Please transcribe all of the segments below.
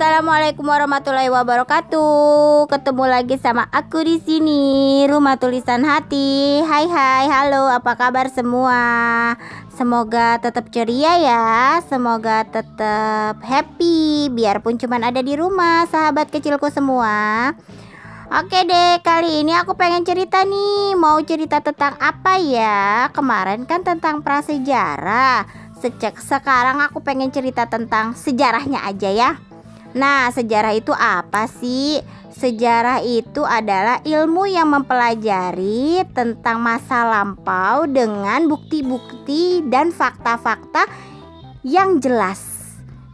Assalamualaikum warahmatullahi wabarakatuh. Ketemu lagi sama aku di sini, Rumah Tulisan Hati. Hai hai, halo, apa kabar semua? Semoga tetap ceria ya. Semoga tetap happy biarpun cuman ada di rumah, sahabat kecilku semua. Oke deh, kali ini aku pengen cerita nih. Mau cerita tentang apa ya? Kemarin kan tentang prasejarah. Sejak sekarang aku pengen cerita tentang sejarahnya aja ya. Nah, sejarah itu apa sih? Sejarah itu adalah ilmu yang mempelajari tentang masa lampau dengan bukti-bukti dan fakta-fakta yang jelas.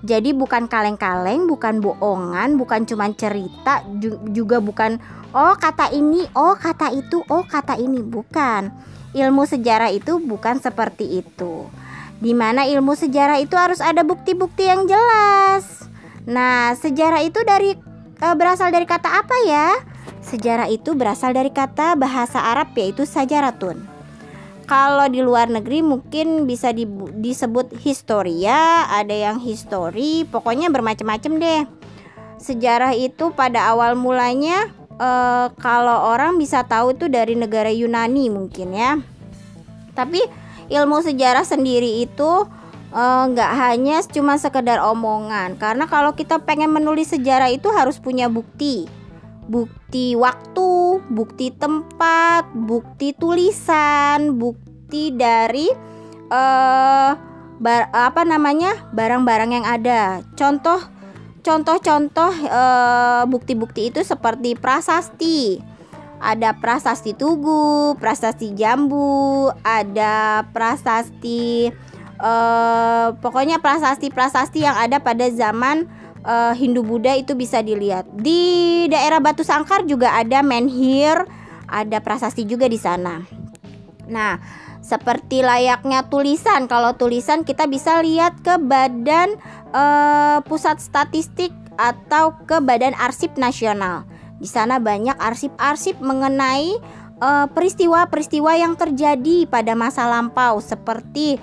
Jadi bukan kaleng-kaleng, bukan bohongan, bukan cuma cerita, juga bukan oh kata ini, oh kata itu, oh kata ini, bukan. Ilmu sejarah itu bukan seperti itu. Di mana ilmu sejarah itu harus ada bukti-bukti yang jelas. Nah, sejarah itu dari e, berasal dari kata apa ya? Sejarah itu berasal dari kata bahasa Arab yaitu sajaratun. Kalau di luar negeri mungkin bisa di, disebut historia, ada yang history, pokoknya bermacam-macam deh. Sejarah itu pada awal mulanya e, kalau orang bisa tahu itu dari negara Yunani mungkin ya. Tapi ilmu sejarah sendiri itu nggak uh, hanya cuma sekedar omongan. Karena kalau kita pengen menulis sejarah itu harus punya bukti. Bukti waktu bukti tempat bukti tulisan bukti dari uh, bar, apa namanya barang-barang yang ada. Contoh contoh-contoh uh, bukti-bukti itu seperti prasasti. Ada prasasti tugu prasasti jambu ada prasasti uh, pokoknya prasasti-prasasti yang ada pada zaman uh, Hindu Buddha itu bisa dilihat. Di daerah Batu Sangkar juga ada menhir, ada prasasti juga di sana. Nah, seperti layaknya tulisan, kalau tulisan kita bisa lihat ke Badan uh, Pusat Statistik atau ke Badan Arsip Nasional. Di sana banyak arsip-arsip mengenai peristiwa-peristiwa uh, yang terjadi pada masa lampau seperti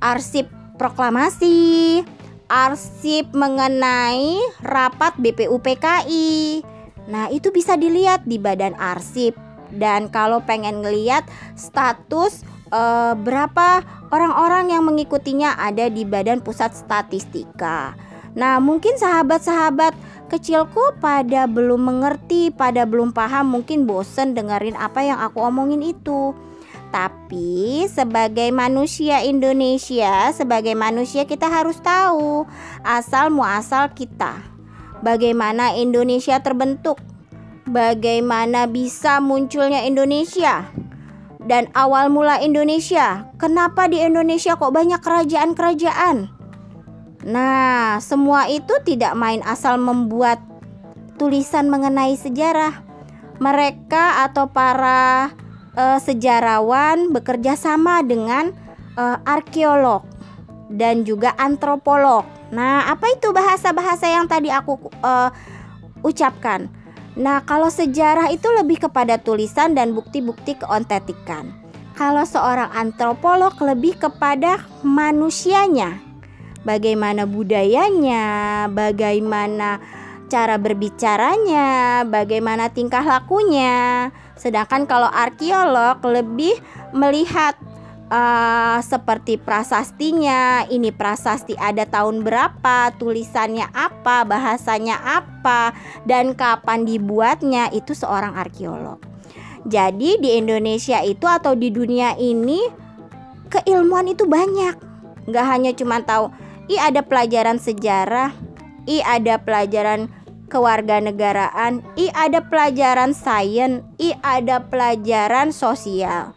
arsip proklamasi, arsip mengenai rapat BPUPKI. Nah, itu bisa dilihat di badan arsip. Dan kalau pengen ngeliat status eh, berapa orang-orang yang mengikutinya ada di Badan Pusat Statistika. Nah, mungkin sahabat-sahabat kecilku pada belum mengerti, pada belum paham, mungkin bosen dengerin apa yang aku omongin itu. Tapi sebagai manusia Indonesia, sebagai manusia kita harus tahu asal muasal kita. Bagaimana Indonesia terbentuk? Bagaimana bisa munculnya Indonesia? Dan awal mula Indonesia, kenapa di Indonesia kok banyak kerajaan-kerajaan? Nah, semua itu tidak main asal membuat tulisan mengenai sejarah. Mereka atau para uh, sejarawan bekerja sama dengan uh, arkeolog dan juga antropolog. Nah, apa itu bahasa-bahasa yang tadi aku uh, ucapkan? Nah, kalau sejarah itu lebih kepada tulisan dan bukti-bukti keontetikan. Kalau seorang antropolog lebih kepada manusianya. Bagaimana budayanya, bagaimana cara berbicaranya, bagaimana tingkah lakunya. Sedangkan kalau arkeolog lebih melihat uh, seperti prasastinya, ini prasasti ada tahun berapa, tulisannya apa, bahasanya apa, dan kapan dibuatnya itu seorang arkeolog. Jadi di Indonesia itu atau di dunia ini keilmuan itu banyak. Nggak hanya cuma tahu, i ada pelajaran sejarah, i ada pelajaran kewarganegaraan, I ada pelajaran sains, I ada pelajaran sosial.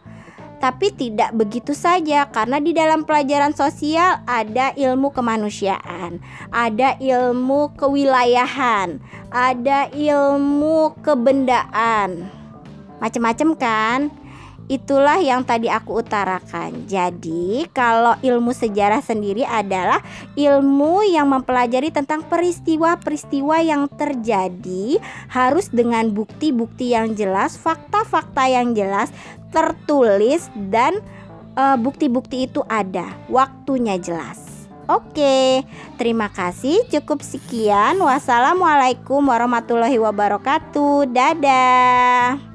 Tapi tidak begitu saja karena di dalam pelajaran sosial ada ilmu kemanusiaan, ada ilmu kewilayahan, ada ilmu kebendaan. Macam-macam kan? Itulah yang tadi aku utarakan. Jadi, kalau ilmu sejarah sendiri adalah ilmu yang mempelajari tentang peristiwa-peristiwa yang terjadi harus dengan bukti-bukti yang jelas, fakta-fakta yang jelas, tertulis dan bukti e, bukti-bukti itu ada, waktunya jelas. Oke, terima kasih. Cukup sekian. Wassalamualaikum warahmatullahi wabarakatuh. Dadah.